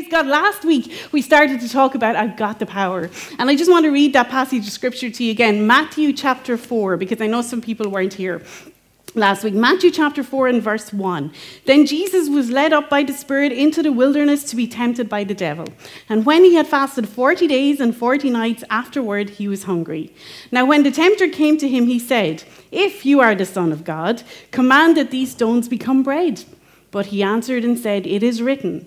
Praise God. Last week, we started to talk about I've got the power. And I just want to read that passage of scripture to you again Matthew chapter 4, because I know some people weren't here last week. Matthew chapter 4 and verse 1. Then Jesus was led up by the Spirit into the wilderness to be tempted by the devil. And when he had fasted 40 days and 40 nights afterward, he was hungry. Now, when the tempter came to him, he said, If you are the Son of God, command that these stones become bread. But he answered and said, It is written,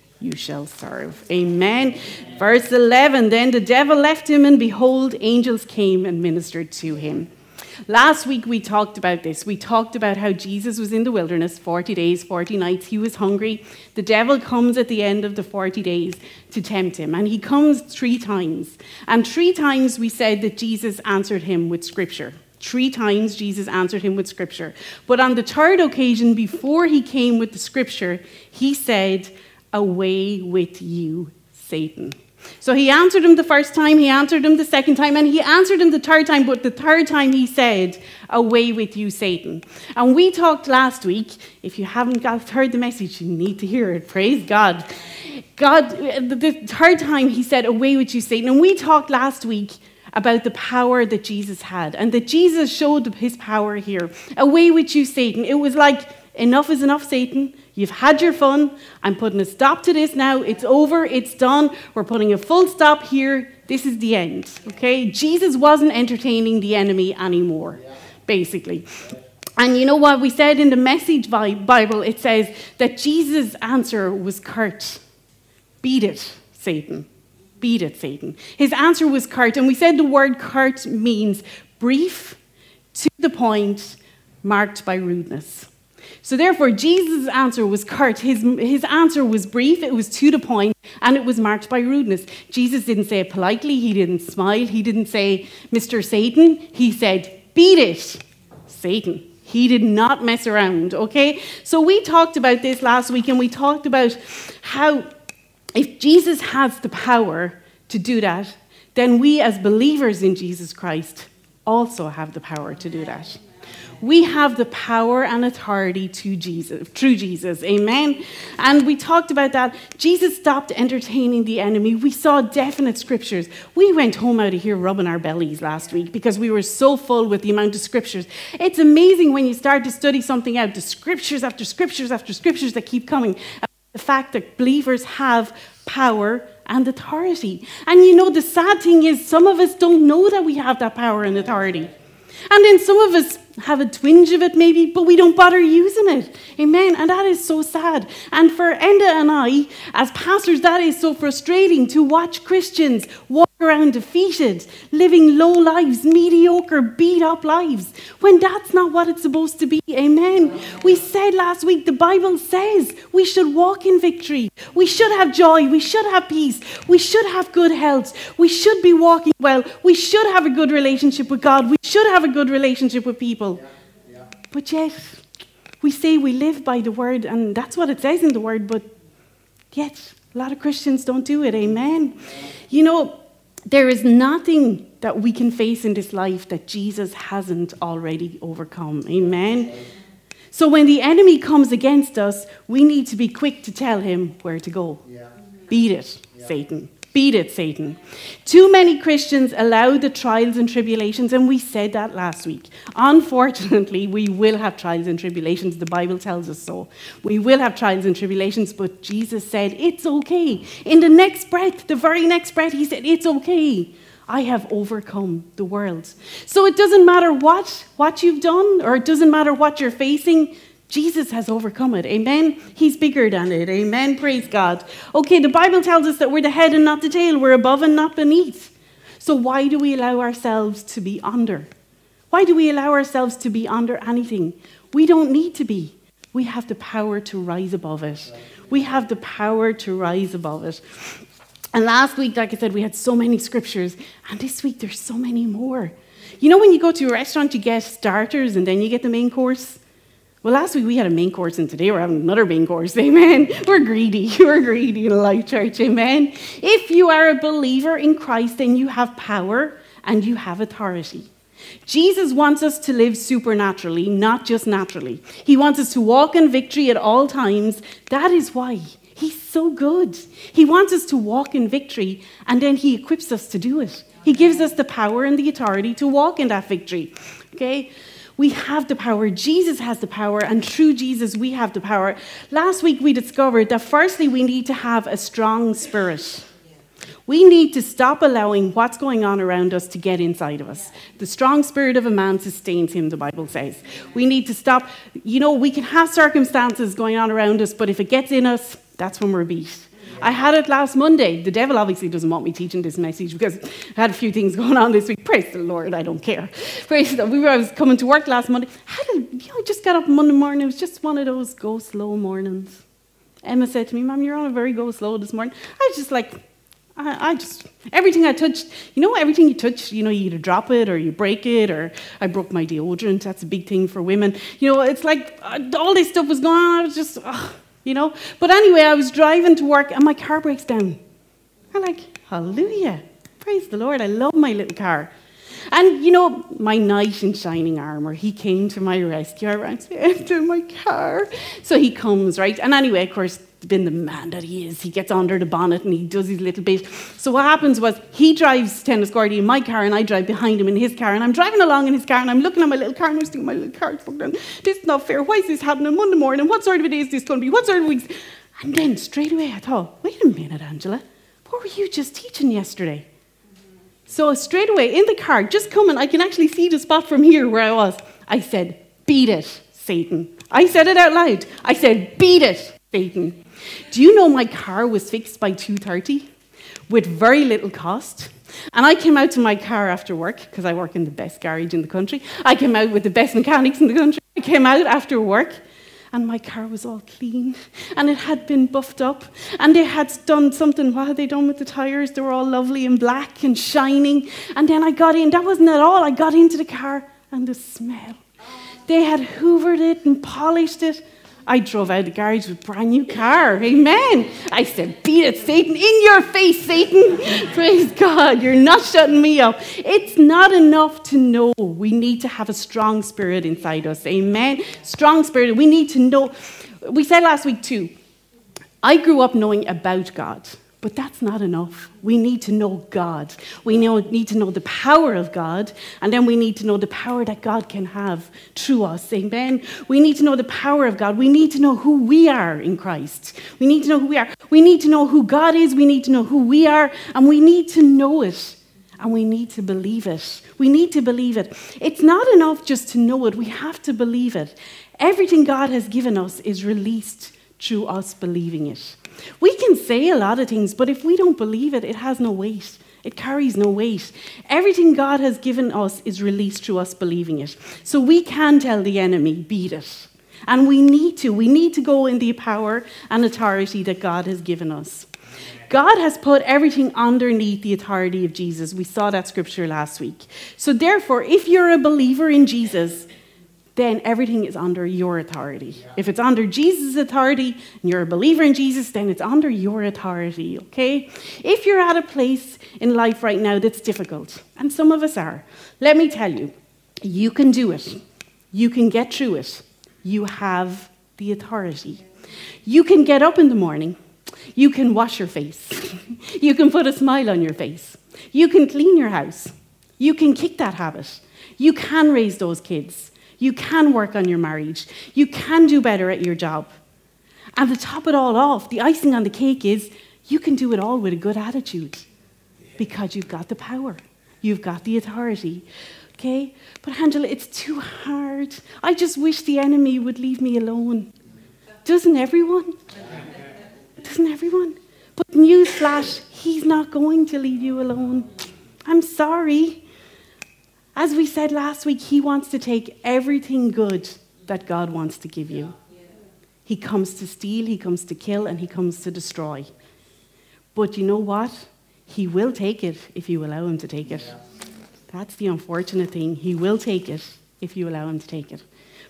you shall serve. Amen. Verse 11 Then the devil left him, and behold, angels came and ministered to him. Last week we talked about this. We talked about how Jesus was in the wilderness 40 days, 40 nights. He was hungry. The devil comes at the end of the 40 days to tempt him, and he comes three times. And three times we said that Jesus answered him with scripture. Three times Jesus answered him with scripture. But on the third occasion, before he came with the scripture, he said, Away with you, Satan. So he answered him the first time, he answered him the second time, and he answered him the third time, but the third time he said, Away with you, Satan. And we talked last week, if you haven't heard the message, you need to hear it. Praise God. God, the third time he said, Away with you, Satan. And we talked last week about the power that Jesus had, and that Jesus showed his power here. Away with you, Satan. It was like, Enough is enough, Satan. You've had your fun. I'm putting a stop to this now. It's over. It's done. We're putting a full stop here. This is the end. Okay? Jesus wasn't entertaining the enemy anymore, basically. And you know what we said in the Message Bible? It says that Jesus' answer was curt Beat it, Satan. Beat it, Satan. His answer was curt. And we said the word curt means brief, to the point, marked by rudeness. So, therefore, Jesus' answer was curt. His, his answer was brief, it was to the point, and it was marked by rudeness. Jesus didn't say it politely, he didn't smile, he didn't say, Mr. Satan. He said, Beat it, Satan. He did not mess around, okay? So, we talked about this last week, and we talked about how if Jesus has the power to do that, then we as believers in Jesus Christ also have the power to do that. We have the power and authority to Jesus, through Jesus. Amen. And we talked about that. Jesus stopped entertaining the enemy. We saw definite scriptures. We went home out of here rubbing our bellies last week because we were so full with the amount of scriptures. It's amazing when you start to study something out, the scriptures after scriptures after scriptures that keep coming. The fact that believers have power and authority. And you know, the sad thing is, some of us don't know that we have that power and authority. And then some of us have a twinge of it maybe, but we don't bother using it. Amen. And that is so sad. And for Enda and I, as pastors, that is so frustrating to watch Christians walk around defeated, living low lives, mediocre, beat up lives, when that's not what it's supposed to be. Amen. We said last week, the Bible says we should walk in victory. We should have joy. We should have peace. We should have good health. We should be walking well. We should have a good relationship with God. We should have a good relationship with people. But yet, we say we live by the word, and that's what it says in the word, but yet, a lot of Christians don't do it. Amen. You know, there is nothing that we can face in this life that Jesus hasn't already overcome. Amen. So when the enemy comes against us, we need to be quick to tell him where to go. Yeah. Beat it, yeah. Satan. Beat it, Satan. Too many Christians allow the trials and tribulations, and we said that last week. Unfortunately, we will have trials and tribulations. The Bible tells us so. We will have trials and tribulations, but Jesus said, It's okay. In the next breath, the very next breath, He said, It's okay. I have overcome the world. So it doesn't matter what, what you've done, or it doesn't matter what you're facing, Jesus has overcome it. Amen. He's bigger than it. Amen. Praise God. Okay, the Bible tells us that we're the head and not the tail. We're above and not beneath. So why do we allow ourselves to be under? Why do we allow ourselves to be under anything? We don't need to be. We have the power to rise above it. We have the power to rise above it. And last week, like I said, we had so many scriptures, and this week there's so many more. You know, when you go to a restaurant, you get starters and then you get the main course? Well, last week we had a main course, and today we're having another main course. Amen. We're greedy. We're greedy in Alive Church. Amen. If you are a believer in Christ, then you have power and you have authority. Jesus wants us to live supernaturally, not just naturally. He wants us to walk in victory at all times. That is why He's so good. He wants us to walk in victory, and then He equips us to do it. He gives us the power and the authority to walk in that victory. Okay? We have the power. Jesus has the power, and through Jesus, we have the power. Last week, we discovered that firstly, we need to have a strong spirit. We need to stop allowing what's going on around us to get inside of us. The strong spirit of a man sustains him, the Bible says. We need to stop. You know, we can have circumstances going on around us, but if it gets in us, that's when we're beat. I had it last Monday. The devil obviously doesn't want me teaching this message because I had a few things going on this week. Praise the Lord, I don't care. Praise the We were, I was coming to work last Monday. You know, I just got up Monday morning. It was just one of those go slow mornings. Emma said to me, Mom, you're on a very go slow this morning. I was just like, I, I, just, everything I touched, you know, everything you touch, you know, you either drop it or you break it, or I broke my deodorant. That's a big thing for women. You know, it's like uh, all this stuff was going on. I was just, uh, you know. But anyway, I was driving to work and my car breaks down. I'm like, hallelujah. Praise the Lord. I love my little car. And you know, my knight in shining armor, he came to my rescue. I ran to my car. So he comes, right? And anyway, of course, been the man that he is. He gets under the bonnet and he does his little bit. So what happens was he drives to Enniscorthy in my car and I drive behind him in his car and I'm driving along in his car and I'm looking at my little car and I'm thinking, my little car fucked down. This is not fair. Why is this happening Monday morning? What sort of a day is this going to be? What sort of weeks? And then straight away I thought, wait a minute, Angela. What were you just teaching yesterday? So straight away in the car, just coming, I can actually see the spot from here where I was. I said, beat it, Satan. I said it out loud. I said, beat it, Do you know my car was fixed by 2.30 with very little cost? And I came out to my car after work, because I work in the best garage in the country. I came out with the best mechanics in the country. I came out after work, and my car was all clean, and it had been buffed up, and they had done something. What had they done with the tires? They were all lovely and black and shining. And then I got in. That wasn't at all. I got into the car, and the smell. They had hoovered it and polished it. I drove out of the garage with a brand new car. Amen. I said, Beat it, Satan. In your face, Satan. Praise God. You're not shutting me up. It's not enough to know. We need to have a strong spirit inside us. Amen. Strong spirit. We need to know. We said last week, too. I grew up knowing about God. But that's not enough. We need to know God. We need to know the power of God, and then we need to know the power that God can have through us. Amen. We need to know the power of God. We need to know who we are in Christ. We need to know who we are. We need to know who God is. We need to know who we are, and we need to know it. And we need to believe it. We need to believe it. It's not enough just to know it, we have to believe it. Everything God has given us is released through us believing it. We can say a lot of things, but if we don't believe it, it has no weight. It carries no weight. Everything God has given us is released through us believing it. So we can tell the enemy, beat it. And we need to. We need to go in the power and authority that God has given us. God has put everything underneath the authority of Jesus. We saw that scripture last week. So, therefore, if you're a believer in Jesus, then everything is under your authority. Yeah. If it's under Jesus' authority and you're a believer in Jesus, then it's under your authority, okay? If you're at a place in life right now that's difficult, and some of us are, let me tell you, you can do it. You can get through it. You have the authority. You can get up in the morning. You can wash your face. you can put a smile on your face. You can clean your house. You can kick that habit. You can raise those kids. You can work on your marriage. You can do better at your job. And to top it all off, the icing on the cake is you can do it all with a good attitude because you've got the power, you've got the authority. Okay? But Angela, it's too hard. I just wish the enemy would leave me alone. Doesn't everyone? Doesn't everyone? But newsflash, he's not going to leave you alone. I'm sorry. As we said last week, he wants to take everything good that God wants to give you. He comes to steal, he comes to kill, and he comes to destroy. But you know what? He will take it if you allow him to take it. That's the unfortunate thing. He will take it if you allow him to take it.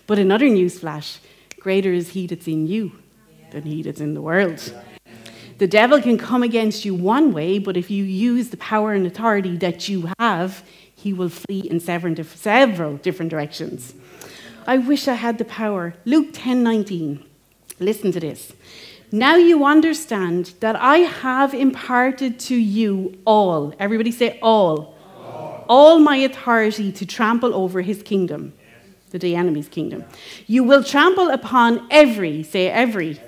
But another news flash greater is he that's in you than he that's in the world. The devil can come against you one way, but if you use the power and authority that you have, he will flee in several different directions. I wish I had the power. Luke 10 19. Listen to this. Now you understand that I have imparted to you all, everybody say all, all, all my authority to trample over his kingdom, the enemy's kingdom. You will trample upon every, say every,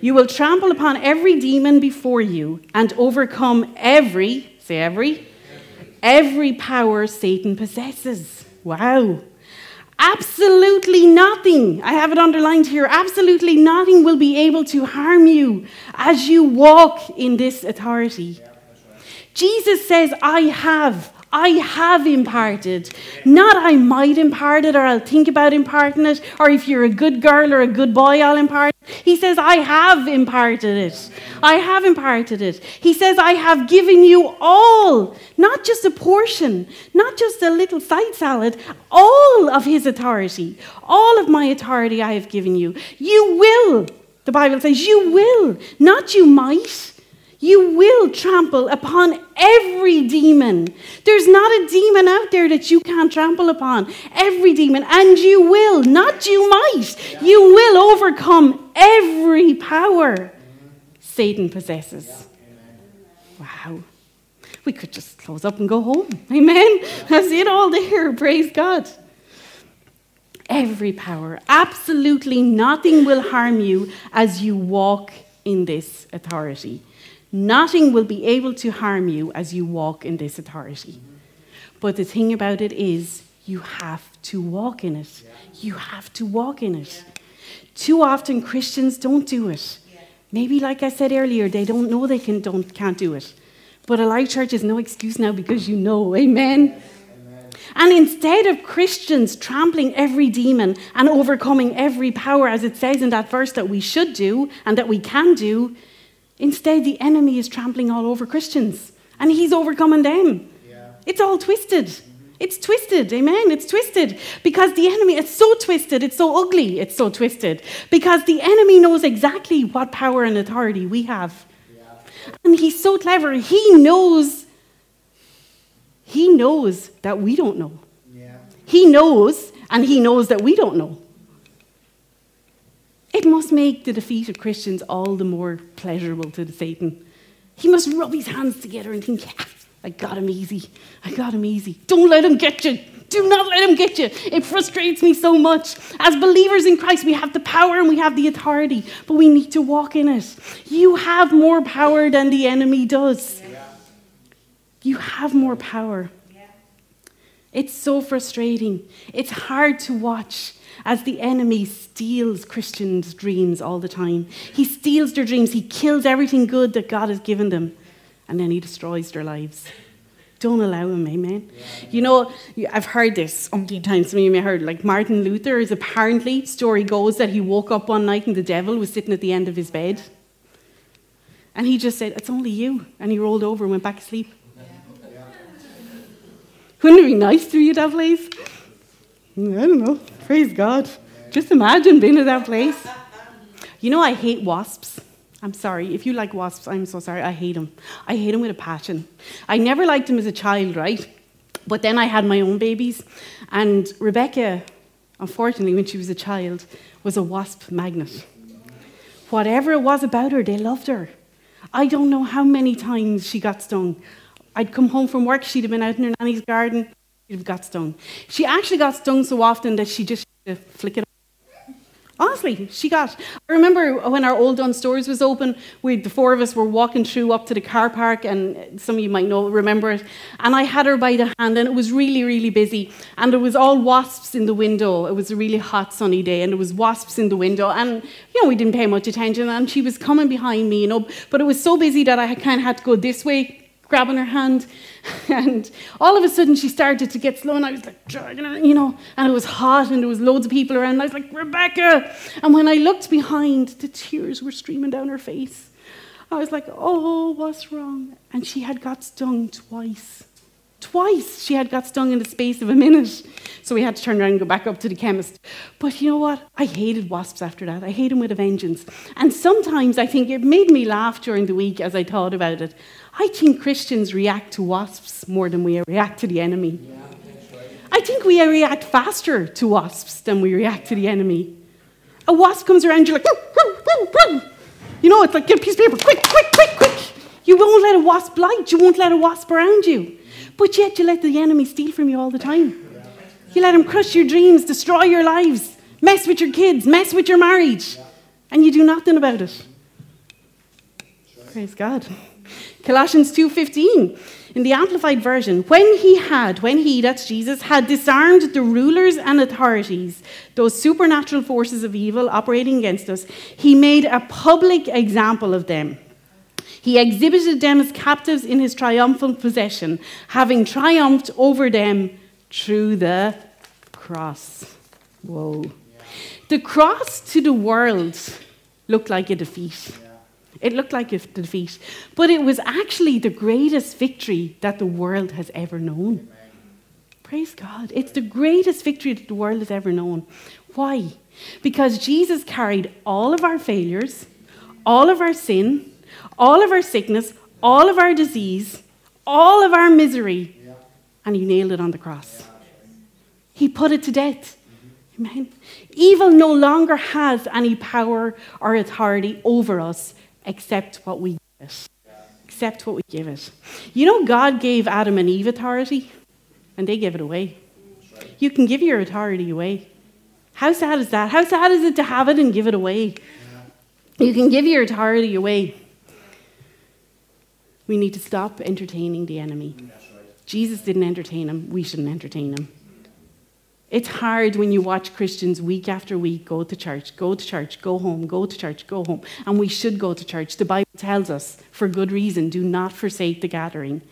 you will trample upon every demon before you and overcome every, say every, every power Satan possesses. Wow. Absolutely nothing, I have it underlined here, absolutely nothing will be able to harm you as you walk in this authority. Jesus says, I have. I have imparted. Not I might impart it or I'll think about imparting it, or if you're a good girl or a good boy, I'll impart it. He says, I have imparted it. I have imparted it. He says, I have given you all, not just a portion, not just a little side salad, all of his authority. All of my authority I have given you. You will, the Bible says, you will, not you might. You will trample upon every demon. There's not a demon out there that you can't trample upon. Every demon. And you will, not you might, you will overcome every power Satan possesses. Wow. We could just close up and go home. Amen. That's it all there. Praise God. Every power. Absolutely nothing will harm you as you walk in this authority. Nothing will be able to harm you as you walk in this authority. But the thing about it is, you have to walk in it. You have to walk in it. Too often Christians don't do it. Maybe, like I said earlier, they don't know they can, don't, can't do it. But Alive Church is no excuse now because you know. Amen. And instead of Christians trampling every demon and overcoming every power, as it says in that verse that we should do and that we can do, Instead, the enemy is trampling all over Christians and he's overcoming them. Yeah. It's all twisted. Mm-hmm. It's twisted, amen. It's twisted because the enemy, is so twisted, it's so ugly, it's so twisted because the enemy knows exactly what power and authority we have. Yeah. And he's so clever, he knows, he knows that we don't know. Yeah. He knows, and he knows that we don't know. It must make the defeat of Christians all the more pleasurable to the Satan. He must rub his hands together and think, yeah, I got him easy. I got him easy. Don't let him get you. Do not let him get you. It frustrates me so much. As believers in Christ, we have the power and we have the authority, but we need to walk in it. You have more power than the enemy does. Yeah. You have more power. Yeah. It's so frustrating. It's hard to watch as the enemy steals Christians' dreams all the time. He steals their dreams, he kills everything good that God has given them, and then he destroys their lives. Don't allow him, amen. Yeah. You know, I've heard this umpteen times. Some of you may have heard, like Martin Luther is apparently, story goes, that he woke up one night and the devil was sitting at the end of his bed. And he just said, It's only you. And he rolled over and went back to sleep. Yeah. Wouldn't it be nice to that place? I don't know. Praise God. Just imagine being in that place. You know, I hate wasps. I'm sorry. If you like wasps, I'm so sorry. I hate them. I hate them with a passion. I never liked them as a child, right? But then I had my own babies. And Rebecca, unfortunately, when she was a child, was a wasp magnet. Whatever it was about her, they loved her. I don't know how many times she got stung. I'd come home from work, she'd have been out in her nanny's garden, She'd got stung. She actually got stung so often that she just flick it off. Honestly, she got. I remember when our old Dunnes Stores was open, we the four of us were walking through up to the car park, and some of you might know remember it. And I had her by the hand, and it was really, really busy, and there was all wasps in the window. It was a really hot, sunny day, and there was wasps in the window, and you know we didn't pay much attention. And she was coming behind me, you know, but it was so busy that I kind of had to go this way grabbing her hand. And all of a sudden she started to get slow, and I was like dragging her, you know, and it was hot, and there was loads of people around. I was like, Rebecca! And when I looked behind, the tears were streaming down her face. I was like, oh, what's wrong? And she had got stung twice. Twice she had got stung in the space of a minute. So we had to turn around and go back up to the chemist. But you know what? I hated wasps after that. I hate them with a vengeance. And sometimes I think it made me laugh during the week as I thought about it. I think Christians react to wasps more than we react to the enemy. Yeah, right. I think we react faster to wasps than we react to the enemy. A wasp comes around, you're like, you know, it's like, get a piece of paper, quick, quick, quick, quick. You won't let a wasp bite, you won't let a wasp around you. But yet you let the enemy steal from you all the time. You let him crush your dreams, destroy your lives, mess with your kids, mess with your marriage, and you do nothing about it. Praise God. Colossians 2:15 in the amplified version when he had when he that's Jesus had disarmed the rulers and authorities those supernatural forces of evil operating against us he made a public example of them he exhibited them as captives in his triumphant possession, having triumphed over them through the cross. Whoa. Yeah. The cross to the world looked like a defeat. Yeah. It looked like a defeat. But it was actually the greatest victory that the world has ever known. Amen. Praise God. It's the greatest victory that the world has ever known. Why? Because Jesus carried all of our failures, all of our sin, all of our sickness, all of our disease, all of our misery, yeah. and he nailed it on the cross. Yeah. He put it to death. Mm-hmm. Amen. Evil no longer has any power or authority over us except what we give it. Yeah. Except what we give it. You know, God gave Adam and Eve authority, and they gave it away. Right. You can give your authority away. How sad is that? How sad is it to have it and give it away? You can give your authority away. We need to stop entertaining the enemy. Right. Jesus didn't entertain him, we shouldn't entertain him. It's hard when you watch Christians week after week go to church, go to church, go home, go to church, go home. And we should go to church. The Bible tells us, for good reason, do not forsake the gathering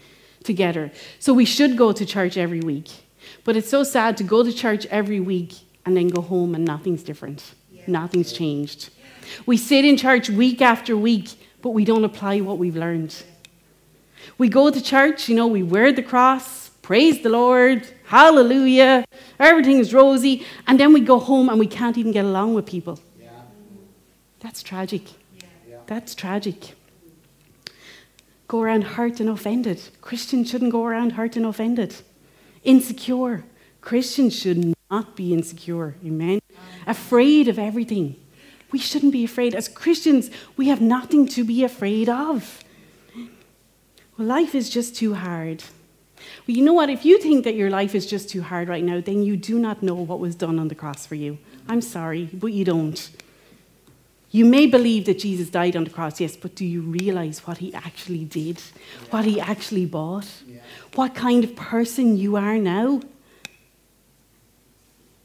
together. So we should go to church every week. But it's so sad to go to church every week and then go home and nothing's different. Yeah. Nothing's changed. We sit in church week after week, but we don't apply what we've learned. We go to church, you know, we wear the cross, praise the Lord, hallelujah, everything is rosy, and then we go home and we can't even get along with people. Yeah. That's tragic. Yeah. That's tragic. Go around hurt and offended. Christians shouldn't go around hurt and offended. Insecure. Christians should not be insecure. Amen. Afraid of everything. We shouldn't be afraid. As Christians, we have nothing to be afraid of. Well, life is just too hard. Well, you know what? If you think that your life is just too hard right now, then you do not know what was done on the cross for you. I'm sorry, but you don't. You may believe that Jesus died on the cross, yes, but do you realize what he actually did? What he actually bought? What kind of person you are now?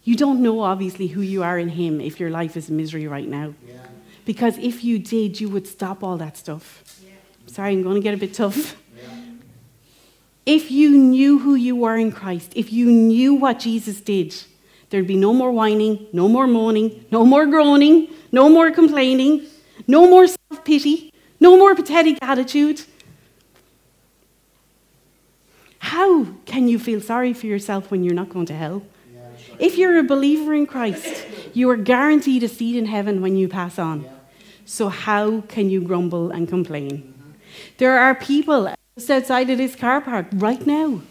You don't know, obviously, who you are in him if your life is misery right now. Because if you did, you would stop all that stuff. Sorry, I'm going to get a bit tough. If you knew who you were in Christ, if you knew what Jesus did, there'd be no more whining, no more moaning, no more groaning, no more complaining, no more self pity, no more pathetic attitude. How can you feel sorry for yourself when you're not going to hell? Yeah, right. If you're a believer in Christ, you are guaranteed a seat in heaven when you pass on. Yeah. So, how can you grumble and complain? There are people just outside of this car park right now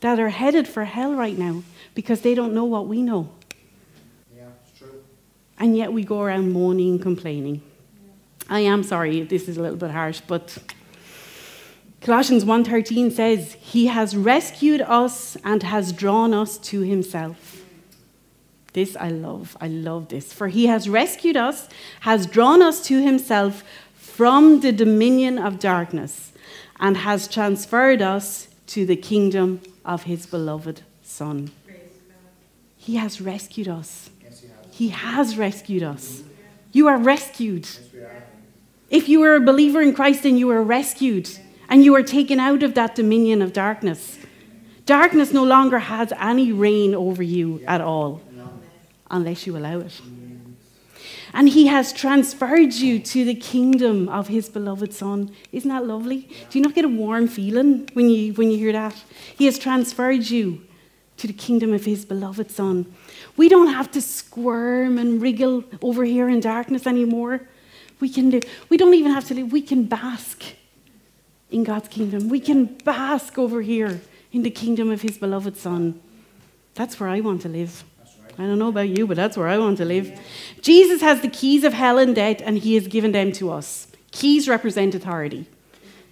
that are headed for hell right now because they don't know what we know. Yeah, it's true. And yet we go around moaning and complaining. Yeah. I am sorry if this is a little bit harsh, but Colossians 1:13 says, "He has rescued us and has drawn us to himself." This I love. I love this. For he has rescued us, has drawn us to himself from the dominion of darkness, and has transferred us to the kingdom of his beloved Son. He has rescued us. He has. Rescued us. You are rescued. If you are a believer in Christ, then you are rescued and you are taken out of that dominion of darkness. Darkness no longer has any reign over you at all unless you allow it. And he has transferred you to the kingdom of his beloved son. Isn't that lovely? Do you not get a warm feeling when you, when you hear that? He has transferred you to the kingdom of his beloved son. We don't have to squirm and wriggle over here in darkness anymore. We can do, we don't even have to live, we can bask in God's kingdom. We can bask over here in the kingdom of his beloved son. That's where I want to live. I don't know about you, but that's where I want to live. Jesus has the keys of hell and death, and he has given them to us. Keys represent authority.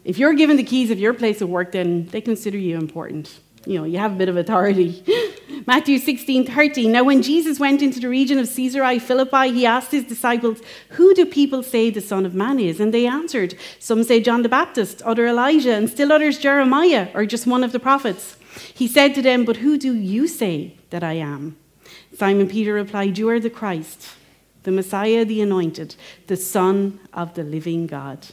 If you're given the keys of your place of work, then they consider you important. You know, you have a bit of authority. Matthew 16, 13. Now, when Jesus went into the region of Caesarea Philippi, he asked his disciples, Who do people say the Son of Man is? And they answered, Some say John the Baptist, other Elijah, and still others Jeremiah, or just one of the prophets. He said to them, But who do you say that I am? Simon Peter replied, You are the Christ, the Messiah, the anointed, the Son of the living God.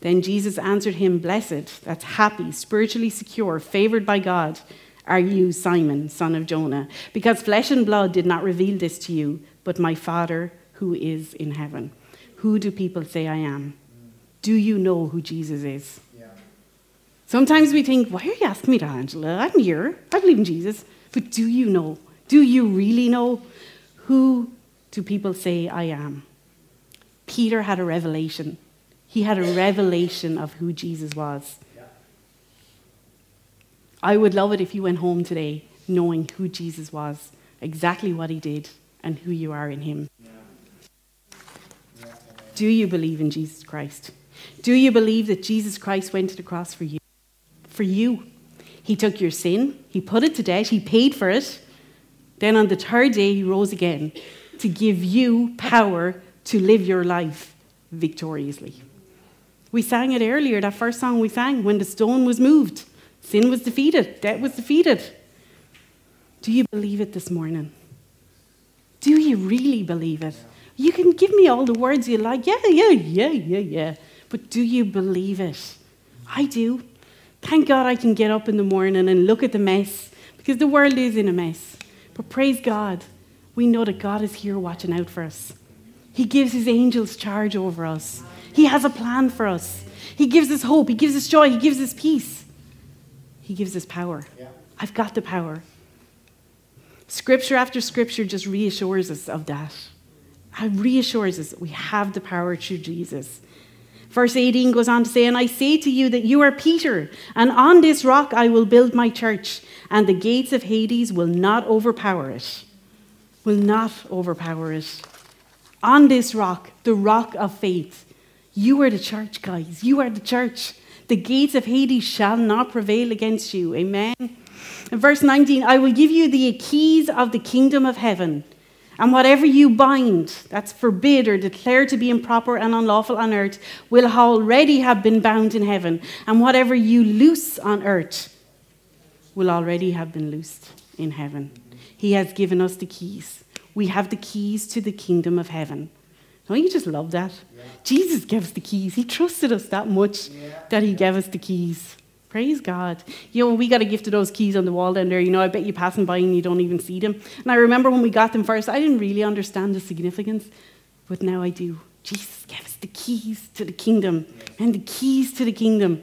Then Jesus answered him, Blessed, that's happy, spiritually secure, favored by God, are you, Simon, son of Jonah, because flesh and blood did not reveal this to you, but my Father who is in heaven. Who do people say I am? Do you know who Jesus is? Yeah. Sometimes we think, why are you asking me that, Angela? I'm here. I believe in Jesus. But do you know? Do you really know? Who do people say I am? Peter had a revelation. He had a revelation of who Jesus was. Yeah. I would love it if you went home today knowing who Jesus was, exactly what he did, and who you are in him. Yeah. Yeah. Do you believe in Jesus Christ? Do you believe that Jesus Christ went to the cross for you? For you. He took your sin, he put it to death, he paid for it. Then on the third day, he rose again to give you power to live your life victoriously. We sang it earlier, that first song we sang, when the stone was moved, sin was defeated, death was defeated. Do you believe it this morning? Do you really believe it? You can give me all the words you like. Yeah, yeah, yeah, yeah, yeah. But do you believe it? I do. Thank God I can get up in the morning and look at the mess because the world is in a mess. But praise God, we know that God is here watching out for us. He gives his angels charge over us. He has a plan for us. He gives us hope. He gives us joy. He gives us peace. He gives us power. Yeah. I've got the power. Scripture after scripture just reassures us of that. It reassures us that we have the power through Jesus. Verse 18 goes on to say, And I say to you that you are Peter, and on this rock I will build my church, and the gates of Hades will not overpower it. Will not overpower it. On this rock, the rock of faith, you are the church, guys. You are the church. The gates of Hades shall not prevail against you. Amen. In verse 19, I will give you the keys of the kingdom of heaven. And whatever you bind, that's forbid or declared to be improper and unlawful on earth, will already have been bound in heaven. And whatever you loose on earth will already have been loosed in heaven. He has given us the keys. We have the keys to the kingdom of heaven. Don't you just love that? Yeah. Jesus gave us the keys. He trusted us that much Yeah. that he gave us the keys. Praise God. You know, we got a gift of those keys on the wall down there. You know, I bet you passing by and you don't even see them. And I remember when we got them first, I didn't really understand the significance, but now I do. Jesus gave us the keys to the kingdom and the keys to the kingdom.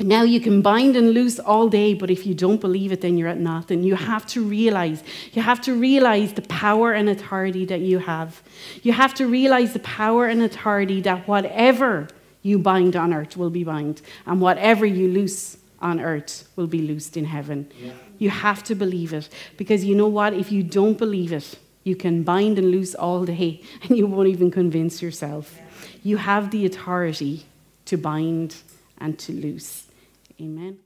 Now you can bind and loose all day, but if you don't believe it, then you're at nothing. You have to realize, you have to realize the power and authority that you have. You have to realize the power and authority that whatever you bind on earth will be bound, and whatever you loose on earth will be loosed in heaven. Yeah. You have to believe it because you know what? If you don't believe it, you can bind and loose all day and you won't even convince yourself. You have the authority to bind and to loose. Amen.